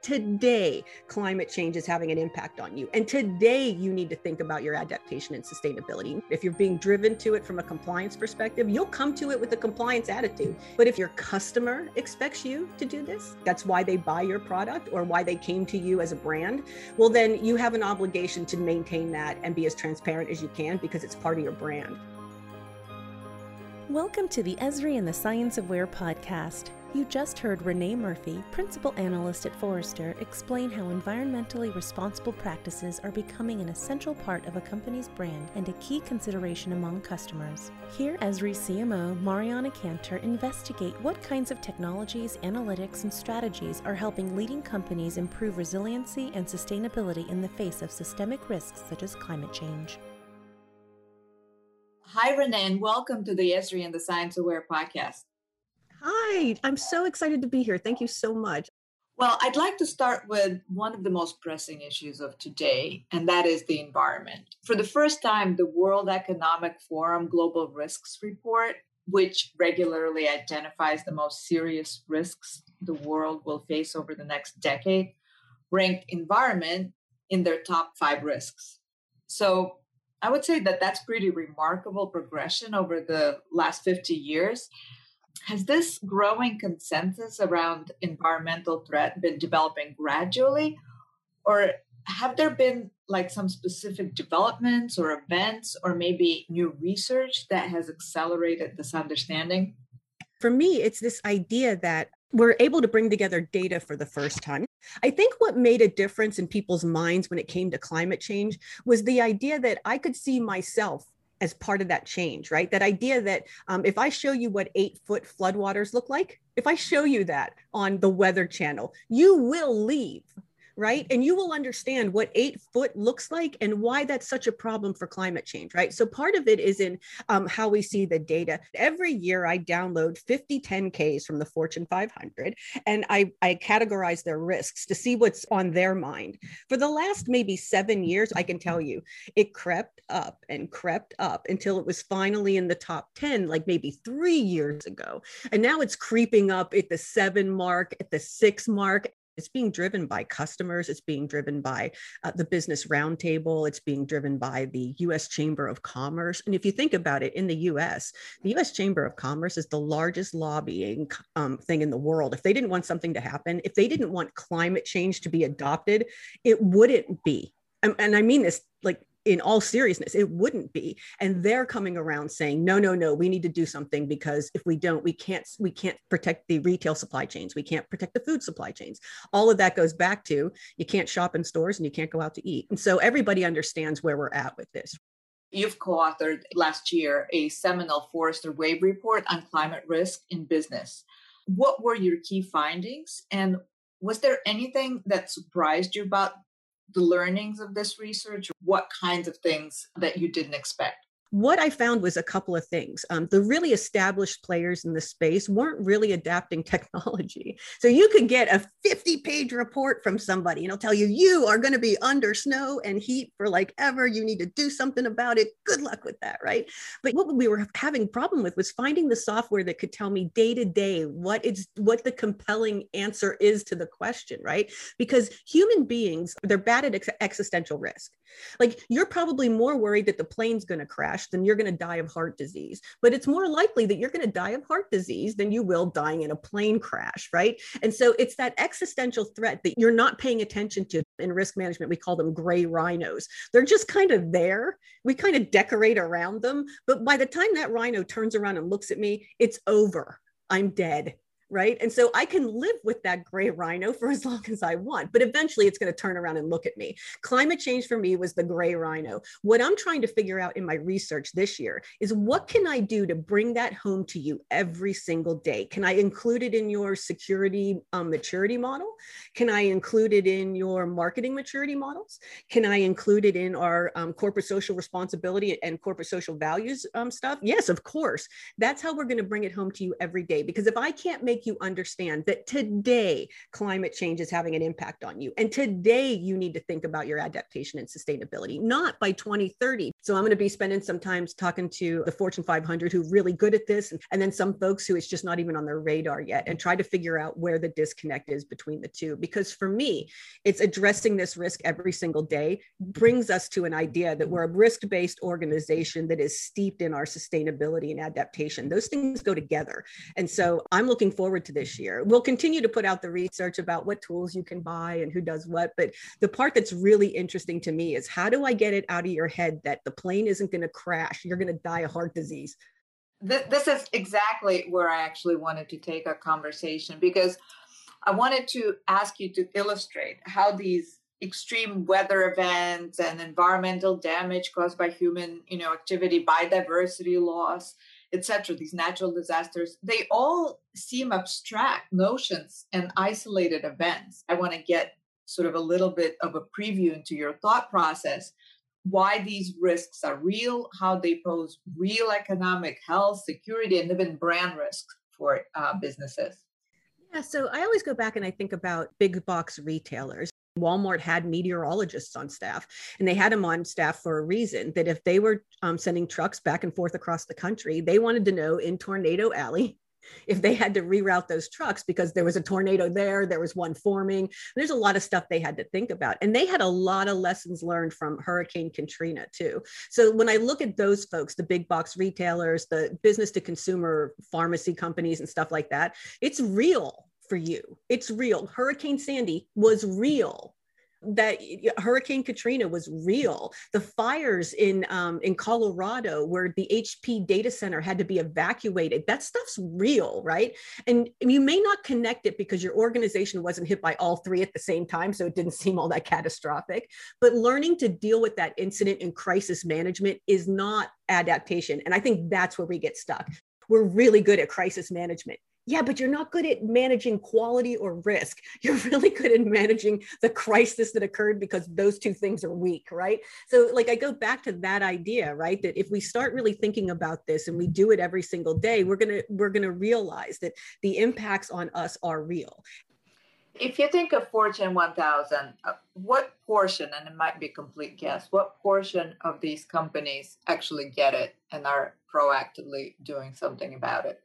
Today, climate change is having an impact on you. And today, you need to think about your adaptation and sustainability. If you're being driven to it from a compliance perspective, you'll come to it with a compliance attitude. But if your customer expects you to do this, that's why they buy your product or why they came to you as a brand, well, then you have an obligation to maintain that and be as transparent as you can because it's part of your brand. Welcome to the Esri and the Science of Where podcast. You just heard Renee Murphy, Principal Analyst at Forrester, explain how environmentally responsible practices are becoming an essential part of a company's brand and a key consideration among customers. Here, Esri CMO Mariana Cantor investigate what kinds of technologies, analytics, and strategies are helping leading companies improve resiliency and sustainability in the face of systemic risks such as climate change. Hi, Renee, and welcome to the Esri and the Science Where podcast. Hi, I'm so excited to be here. Thank you so much. Well, I'd like to start with one of the most pressing issues of today, and that is the environment. For the first time, the World Economic Forum Global Risks Report, which regularly identifies the most serious risks the world will face over the next decade, ranked environment in their top five risks. So I would say that that's pretty remarkable progression over the last 50 years. Has this growing consensus around environmental threat been developing gradually? Or have there been like some specific developments or events or maybe new research that has accelerated this understanding? For me it's this idea that we're able to bring together data for the first time. I think what made a difference in people's minds when it came to climate change was the idea that I could see myself as part of that change, right? That idea that um, if I show you what eight foot floodwaters look like, if I show you that on the Weather Channel, you will leave right? And you will understand what eight foot looks like and why that's such a problem for climate change, right? So part of it is in um, how we see the data. Every year I download 50 10Ks from the Fortune 500 and I, I categorize their risks to see what's on their mind. For the last maybe seven years, I can tell you it crept up and crept up until it was finally in the top 10, like maybe three years ago. And now it's creeping up at the seven mark, at the six mark, it's being driven by customers. It's being driven by uh, the Business Roundtable. It's being driven by the US Chamber of Commerce. And if you think about it, in the US, the US Chamber of Commerce is the largest lobbying um, thing in the world. If they didn't want something to happen, if they didn't want climate change to be adopted, it wouldn't be. And, and I mean this like in all seriousness, it wouldn't be. And they're coming around saying, no, no, no, we need to do something because if we don't, we can't, we can't protect the retail supply chains. We can't protect the food supply chains. All of that goes back to you can't shop in stores and you can't go out to eat. And so everybody understands where we're at with this. You've co authored last year a seminal Forrester Wave report on climate risk in business. What were your key findings? And was there anything that surprised you about the learnings of this research? What kinds of things that you didn't expect? What I found was a couple of things. Um, the really established players in the space weren't really adapting technology. So you could get a 50 page report from somebody and it'll tell you, you are going to be under snow and heat for like ever. You need to do something about it. Good luck with that. Right. But what we were having problem with was finding the software that could tell me day to day what it's, what the compelling answer is to the question. Right. Because human beings, they're bad at ex- existential risk. Like you're probably more worried that the plane's going to crash than you're going to die of heart disease. But it's more likely that you're going to die of heart disease than you will dying in a plane crash, right? And so it's that existential threat that you're not paying attention to. In risk management, we call them gray rhinos. They're just kind of there. We kind of decorate around them. But by the time that rhino turns around and looks at me, it's over. I'm dead right? And so I can live with that gray rhino for as long as I want, but eventually it's going to turn around and look at me. Climate change for me was the gray rhino. What I'm trying to figure out in my research this year is what can I do to bring that home to you every single day? Can I include it in your security um, maturity model? Can I include it in your marketing maturity models? Can I include it in our um, corporate social responsibility and corporate social values um, stuff? Yes, of course. That's how we're going to bring it home to you every day. Because if I can't make make you understand that today climate change is having an impact on you. And today you need to think about your adaptation and sustainability, not by 2030. So I'm going to be spending some time talking to the Fortune 500 who are really good at this, and, and then some folks who it's just not even on their radar yet, and try to figure out where the disconnect is between the two. Because for me, it's addressing this risk every single day brings us to an idea that we're a risk based organization that is steeped in our sustainability and adaptation. Those things go together. And so I'm looking forward to this year. We'll continue to put out the research about what tools you can buy and who does what. But the part that's really interesting to me is how do I get it out of your head that the plane isn't going to crash? You're going to die of heart disease. This is exactly where I actually wanted to take our conversation because I wanted to ask you to illustrate how these extreme weather events and environmental damage caused by human you know activity biodiversity loss etc these natural disasters they all seem abstract notions and isolated events i want to get sort of a little bit of a preview into your thought process why these risks are real how they pose real economic health security and even brand risks for uh, businesses yeah, so I always go back and I think about big box retailers. Walmart had meteorologists on staff, and they had them on staff for a reason that if they were um, sending trucks back and forth across the country, they wanted to know in Tornado Alley if they had to reroute those trucks because there was a tornado there, there was one forming. There's a lot of stuff they had to think about. And they had a lot of lessons learned from Hurricane Katrina, too. So when I look at those folks, the big box retailers, the business to consumer pharmacy companies, and stuff like that, it's real for you. It's real. Hurricane Sandy was real that Hurricane Katrina was real. The fires in um, in Colorado, where the HP data center had to be evacuated, that stuff's real, right? And you may not connect it because your organization wasn't hit by all three at the same time, so it didn't seem all that catastrophic. But learning to deal with that incident and crisis management is not adaptation, and I think that's where we get stuck. We're really good at crisis management yeah, but you're not good at managing quality or risk. You're really good at managing the crisis that occurred because those two things are weak, right? So, like, I go back to that idea, right? That if we start really thinking about this and we do it every single day, we're gonna we're gonna realize that the impacts on us are real. If you think of Fortune 1000, uh, what portion, and it might be a complete guess, what portion of these companies actually get it and are proactively doing something about it?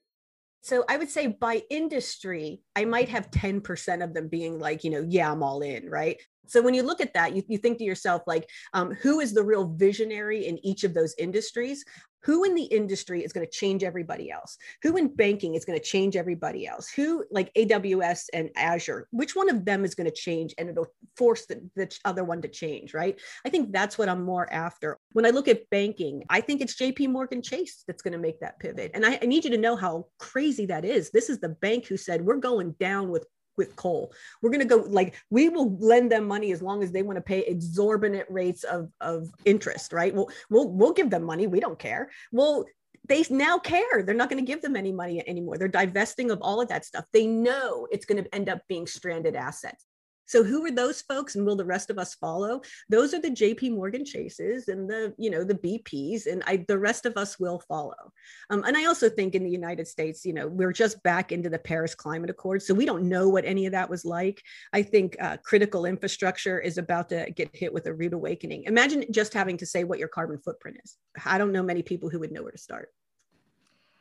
So I would say by industry, I might have 10% of them being like, you know, yeah, I'm all in, right? So when you look at that, you, you think to yourself, like, um, who is the real visionary in each of those industries? who in the industry is going to change everybody else? Who in banking is going to change everybody else? Who like aws and azure which one of them is going to change and it'll force the, the other one to change right? I think that's what i'm more after. When i look at banking i think it's jp morgan chase that's going to make that pivot. And I, I need you to know how crazy that is. This is the bank who said we're going down with with coal. We're going to go like we will lend them money as long as they want to pay exorbitant rates of of interest, right? We'll we'll we'll give them money. We don't care. Well, they now care. They're not going to give them any money anymore. They're divesting of all of that stuff. They know it's going to end up being stranded assets. So who are those folks and will the rest of us follow? Those are the JP Morgan Chases and the, you know, the BPs and I, the rest of us will follow. Um, and I also think in the United States, you know, we're just back into the Paris Climate Accord. So we don't know what any of that was like. I think uh, critical infrastructure is about to get hit with a rude awakening. Imagine just having to say what your carbon footprint is. I don't know many people who would know where to start.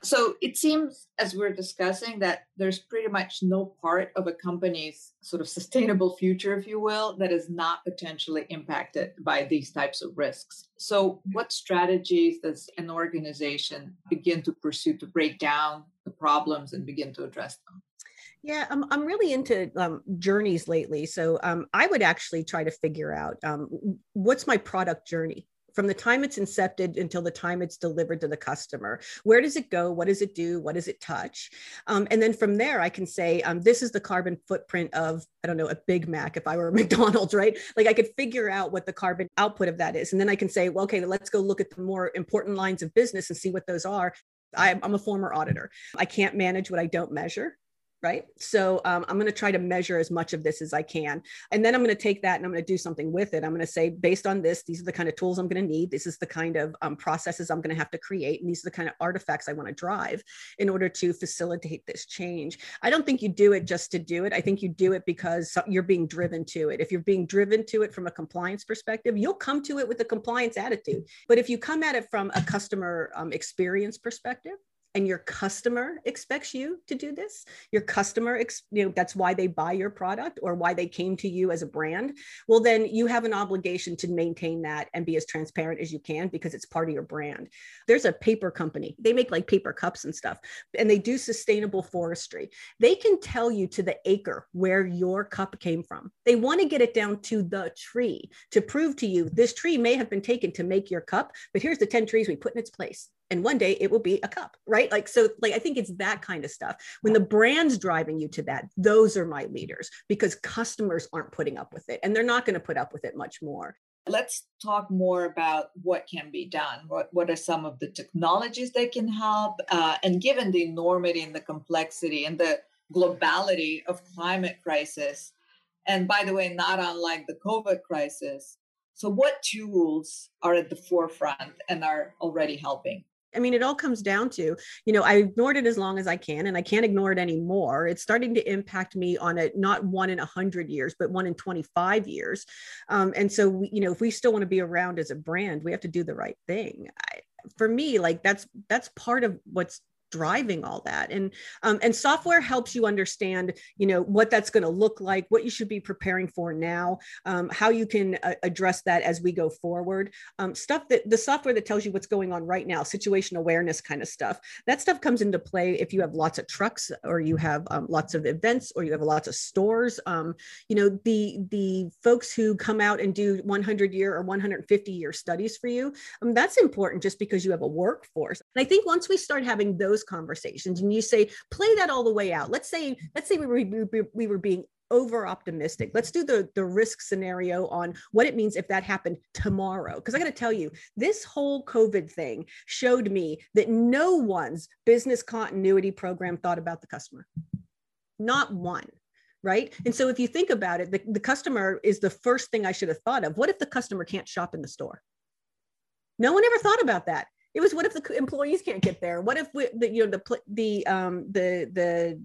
So it seems, as we're discussing, that there's pretty much no part of a company's sort of sustainable future, if you will, that is not potentially impacted by these types of risks. So, what strategies does an organization begin to pursue to break down the problems and begin to address them? Yeah, I'm, I'm really into um, journeys lately. So um, I would actually try to figure out um, what's my product journey from the time it's incepted until the time it's delivered to the customer. Where does it go? What does it do? What does it touch? Um, and then from there, I can say, um, this is the carbon footprint of, I don't know, a Big Mac if I were McDonald's, right? Like I could figure out what the carbon output of that is. And then I can say, well, okay, let's go look at the more important lines of business and see what those are. I'm a former auditor. I can't manage what I don't measure right? So um, I'm going to try to measure as much of this as I can. And then I'm going to take that and I'm going to do something with it. I'm going to say, based on this, these are the kind of tools I'm going to need. This is the kind of um, processes I'm going to have to create. And these are the kind of artifacts I want to drive in order to facilitate this change. I don't think you do it just to do it. I think you do it because you're being driven to it. If you're being driven to it from a compliance perspective, you'll come to it with a compliance attitude. But if you come at it from a customer um, experience perspective, and your customer expects you to do this your customer you know that's why they buy your product or why they came to you as a brand well then you have an obligation to maintain that and be as transparent as you can because it's part of your brand. There's a paper company. They make like paper cups and stuff and they do sustainable forestry. They can tell you to the acre where your cup came from. They want to get it down to the tree to prove to you this tree may have been taken to make your cup but here's the 10 trees we put in its place and one day it will be a cup right? Like so like i think it's that kind of stuff. When the brand's driving you to that those are my leaders because customers aren't putting up with it and they're not going to put up with it much more. Let's talk more about what can be done. What, what are some of the technologies that can help uh, and given the enormity and the complexity and the globality of climate crisis and by the way not unlike the covid crisis so what tools are at the forefront and are already helping I mean, it all comes down to, you know, I ignored it as long as I can, and I can't ignore it anymore. It's starting to impact me on it, not one in a hundred years, but one in 25 years. Um, and so, we, you know, if we still want to be around as a brand, we have to do the right thing. I, for me, like that's that's part of what's driving all that. And um, and software helps you understand you know what that's going to look like what you should be preparing for now um, how you can uh, address that as we go forward. Um, stuff that the software that tells you what's going on right now situation awareness kind of stuff that stuff comes into play if you have lots of trucks or you have um, lots of events or you have lots of stores. Um, you know the the folks who come out and do 100 year or 150 year studies for you um, that's important just because you have a workforce. And i think once we start having those those conversations and you say play that all the way out let's say let's say we were we were being over optimistic. Let's do the, the risk scenario on what it means if that happened tomorrow. Because I got to tell you, this whole COVID thing showed me that no one's business continuity program thought about the customer. Not one. Right. And so if you think about it, the, the customer is the first thing I should have thought of. What if the customer can't shop in the store? No one ever thought about that it was what if the employees can't get there? What if we, the you know the the um the the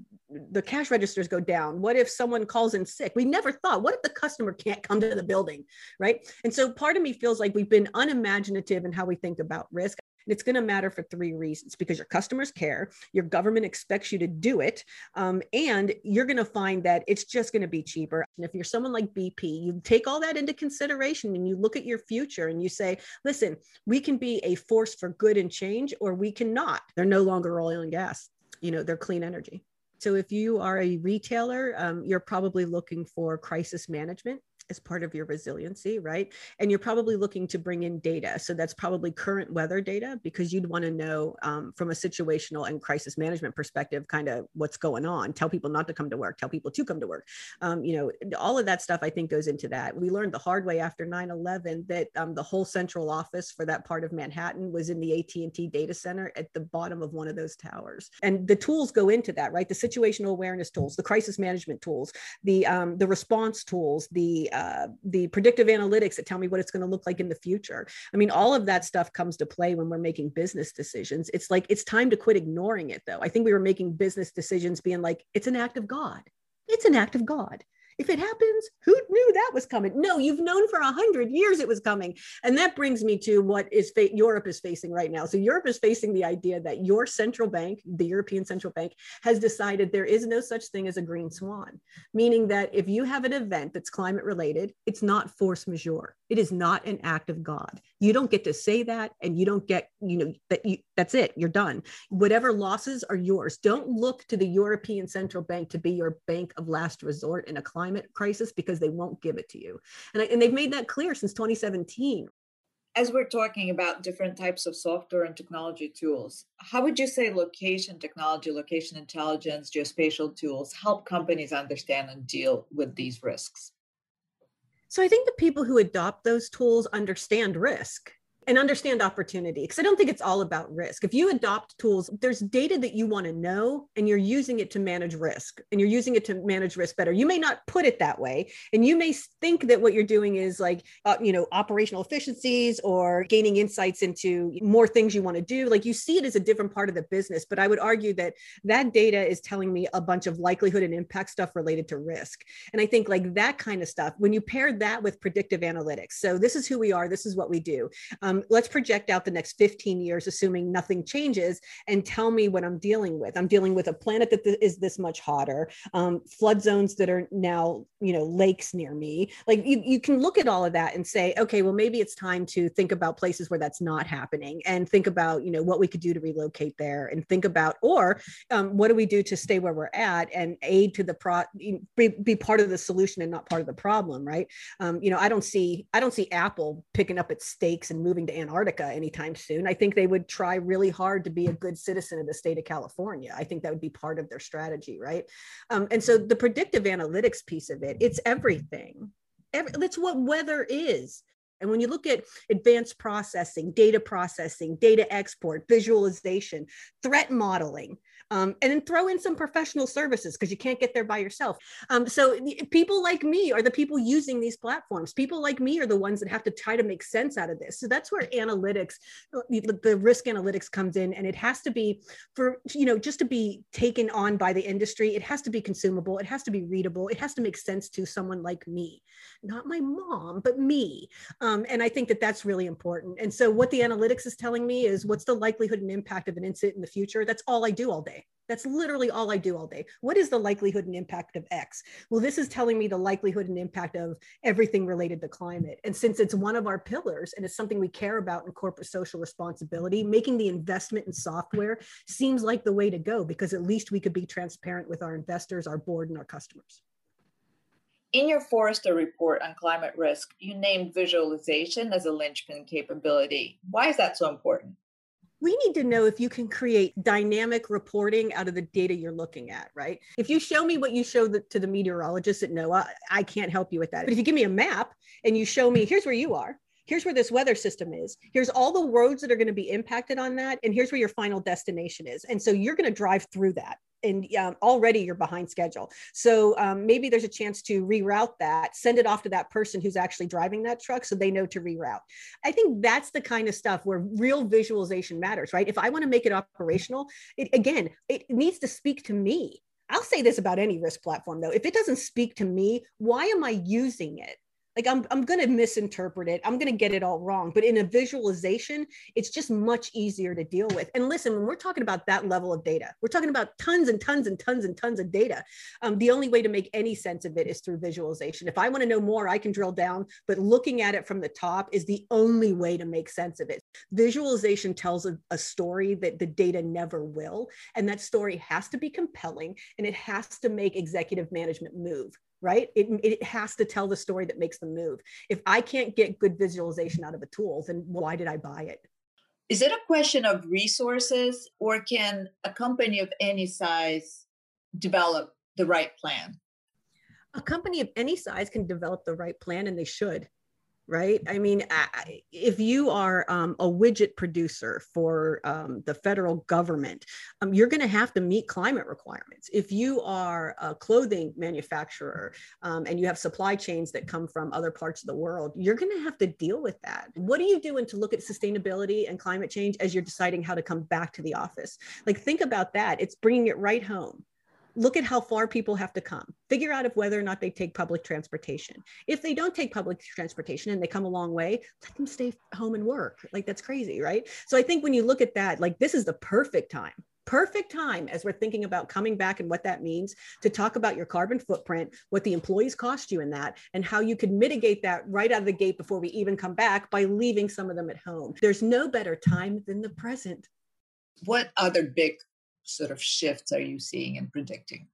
the cash registers go down? What if someone calls in sick? We never thought what if the customer can't come to the building right? And so part of me feels like we've been unimaginative in how we think about risk and it's going to matter for three reasons because your customers care, your government expects you to do it, um, and you're going to find that it's just going to be cheaper. And if you're someone like BP, you take all that into consideration and you look at your future and you say, listen, we can be a force for good and change, or we cannot. They're no longer oil and gas, you know, they're clean energy. So if you are a retailer, um, you're probably looking for crisis management as part of your resiliency, right? And you're probably looking to bring in data. So that's probably current weather data because you'd want to know um, from a situational and crisis management perspective, kind of what's going on. Tell people not to come to work, tell people to come to work. Um, you know, all of that stuff I think goes into that. We learned the hard way after 9 11 that um, the whole central office for that part of Manhattan was in the AT&T data center at the bottom of one of those towers. And the tools go into that, right? The situational awareness tools, the crisis management tools, the, um, the response tools, the uh, the predictive analytics that tell me what it's going to look like in the future. I mean, all of that stuff comes to play when we're making business decisions. It's like it's time to quit ignoring it, though. I think we were making business decisions being like, it's an act of God. It's an act of God. If it happens, who knew that was coming? No, you've known for a hundred years it was coming. And that brings me to what is fa- Europe is facing right now. So Europe is facing the idea that your central bank, the European Central Bank, has decided there is no such thing as a green swan, meaning that if you have an event that's climate related, it's not force majeure. It is not an act of God. You don't get to say that, and you don't get, you know, that you, that's it. You're done. Whatever losses are yours. Don't look to the European Central Bank to be your bank of last resort in a climate crisis because they won't give it to you. And, I, and they've made that clear since 2017. As we're talking about different types of software and technology tools, how would you say location technology, location intelligence, geospatial tools help companies understand and deal with these risks? So I think the people who adopt those tools understand risk and understand opportunity because i don't think it's all about risk. If you adopt tools there's data that you want to know and you're using it to manage risk and you're using it to manage risk better. You may not put it that way and you may think that what you're doing is like uh, you know operational efficiencies or gaining insights into more things you want to do. Like you see it as a different part of the business but i would argue that that data is telling me a bunch of likelihood and impact stuff related to risk. And i think like that kind of stuff when you pair that with predictive analytics so this is who we are this is what we do um, let's project out the next 15 years, assuming nothing changes, and tell me what I'm dealing with. I'm dealing with a planet that th- is this much hotter, um, flood zones that are now, you know, lakes near me. Like you, you can look at all of that and say, okay, well, maybe it's time to think about places where that's not happening and think about, you know, what we could do to relocate there and think about, or um, what do we do to stay where we're at and aid to the pro, be, be part of the solution and not part of the problem, right? Um, you know, I don't see, I don't see Apple picking up its stakes and moving to Antarctica anytime soon. I think they would try really hard to be a good citizen of the state of California. I think that would be part of their strategy, right? Um, and so the predictive analytics piece of it, it's everything. Every, that's what weather is. And when you look at advanced processing, data processing, data export, visualization, threat modeling, um, and then throw in some professional services because you can't get there by yourself. Um, so people like me are the people using these platforms. People like me are the ones that have to try to make sense out of this. So that's where analytics, uh, the risk analytics comes in, and it has to be for you know just to be taken on by the industry. It has to be consumable. It has to be readable. It has to make sense to someone like me, not my mom, but me. Um, and I think that that's really important. And so what the analytics is telling me is what's the likelihood and impact of an incident in the future. That's all I do all day. That's literally all I do all day. What is the likelihood and impact of X? Well, this is telling me the likelihood and impact of everything related to climate. And since it's one of our pillars and it's something we care about in corporate social responsibility, making the investment in software seems like the way to go because at least we could be transparent with our investors, our board, and our customers. In your Forrester report on climate risk, you named visualization as a linchpin capability. Why is that so important? we need to know if you can create dynamic reporting out of the data you're looking at, right? If you show me what you show the, to the meteorologists at NOAA, I can't help you with that. But if you give me a map and you show me, here's where you are, here's where this weather system is, here's all the roads that are going to be impacted on that, and here's where your final destination is. And so you're going to drive through that and um, already you're behind schedule. So um, maybe there's a chance to reroute that, send it off to that person who's actually driving that truck so they know to reroute. I think that's the kind of stuff where real visualization matters, right? If I want to make it operational, it, again, it needs to speak to me. I'll say this about any risk platform though. If it doesn't speak to me, why am I using it? Like i'm, I'm going to misinterpret it. I'm going to get it all wrong. But in a visualization it's just much easier to deal with. And listen when we're talking about that level of data we're talking about tons and tons and tons and tons of data. Um, the only way to make any sense of it is through visualization. If i want to know more i can drill down but looking at it from the top is the only way to make sense of it. Visualization tells a, a story that the data never will and that story has to be compelling and it has to make executive management move right? It, it has to tell the story that makes them move. If I can't get good visualization out of a tool, then why did I buy it? Is it a question of resources, or can a company of any size develop the right plan? A company of any size can develop the right plan, and they should right? I mean, if you are um, a widget producer for um, the federal government, um, you're going to have to meet climate requirements. If you are a clothing manufacturer um, and you have supply chains that come from other parts of the world, you're going to have to deal with that. What are you doing to look at sustainability and climate change as you're deciding how to come back to the office? Like, think about that. It's bringing it right home look at how far people have to come figure out if whether or not they take public transportation if they don't take public transportation and they come a long way let them stay home and work like that's crazy right so i think when you look at that like this is the perfect time perfect time as we're thinking about coming back and what that means to talk about your carbon footprint, what the employees cost you in that, and how you could mitigate that right out of the gate before we even come back by leaving some of them at home. There's no better time than the present. What other big sort of shifts are you seeing and predicting?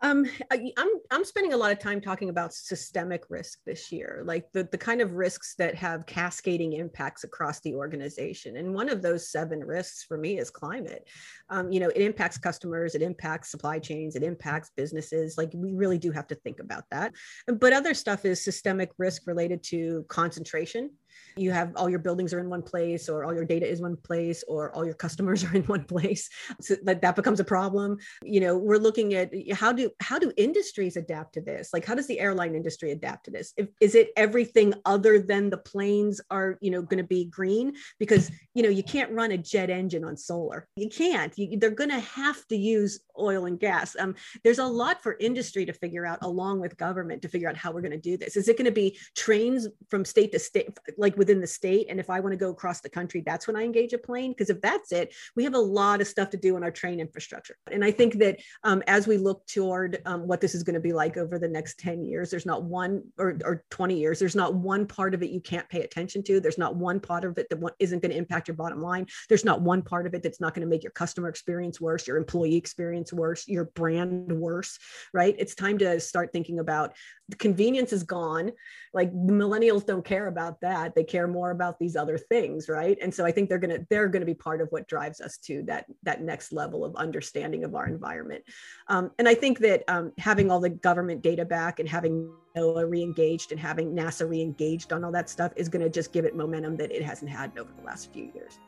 Um, I'm I'm spending a lot of time talking about systemic risk this year, like the, the kind of risks that have cascading impacts across the organization. And one of those seven risks for me is climate. Um, you know, it impacts customers, it impacts supply chains, it impacts businesses. Like we really do have to think about that. But other stuff is systemic risk related to concentration you have all your buildings are in one place or all your data is one place or all your customers are in one place. So that, that becomes a problem. You know we're looking at how do how do industries adapt to this? Like how does the airline industry adapt to this? If, is it everything other than the planes are you know going to be green? Because you know you can't run a jet engine on solar. You can't. You, they're going to have to use oil and gas. Um, there's a lot for industry to figure out along with government to figure out how we're going to do this. Is it going to be trains from state to state like within the state? And if i want to go across the country that's when i engage a plane? Because if that's it we have a lot of stuff to do in our train infrastructure. And i think that um, as we look toward um, what this is going to be like over the next 10 years there's not one or, or 20 years there's not one part of it you can't pay attention to. There's not one part of it that isn't going to impact your bottom line. There's not one part of it that's not going to make your customer experience worse your employee experience worse your brand worse right? It's time to start thinking about the convenience is gone. Like millennials don't care about that. They care more about these other things right? And so i think they're to they're to be part of what drives us to that that next level of understanding of our environment. Um, and i think that um, having all the government data back and having NOAA re-engaged and having nasa re-engaged on all that stuff is going to just give it momentum that it hasn't had over the last few years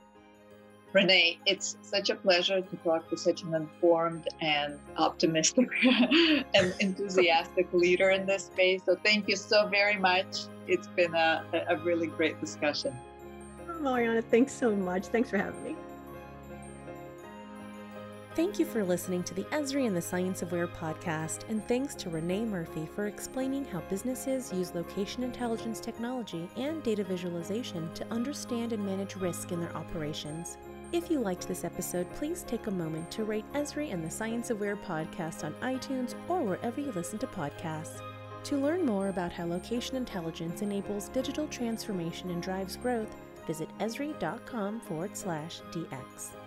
Renee, it's such a pleasure to talk to such an informed and optimistic and enthusiastic leader in this space. So thank you so very much. It's been a, a really great discussion. Oh, Mariana, thanks so much. Thanks for having me. Thank you for listening to the Esri and the Science of Where podcast, and thanks to Renee Murphy for explaining how businesses use location intelligence technology and data visualization to understand and manage risk in their operations. If you liked this episode, please take a moment to rate Esri and the Science of Where podcast on iTunes or wherever you listen to podcasts. To learn more about how location intelligence enables digital transformation and drives growth, visit esri.com forward slash DX.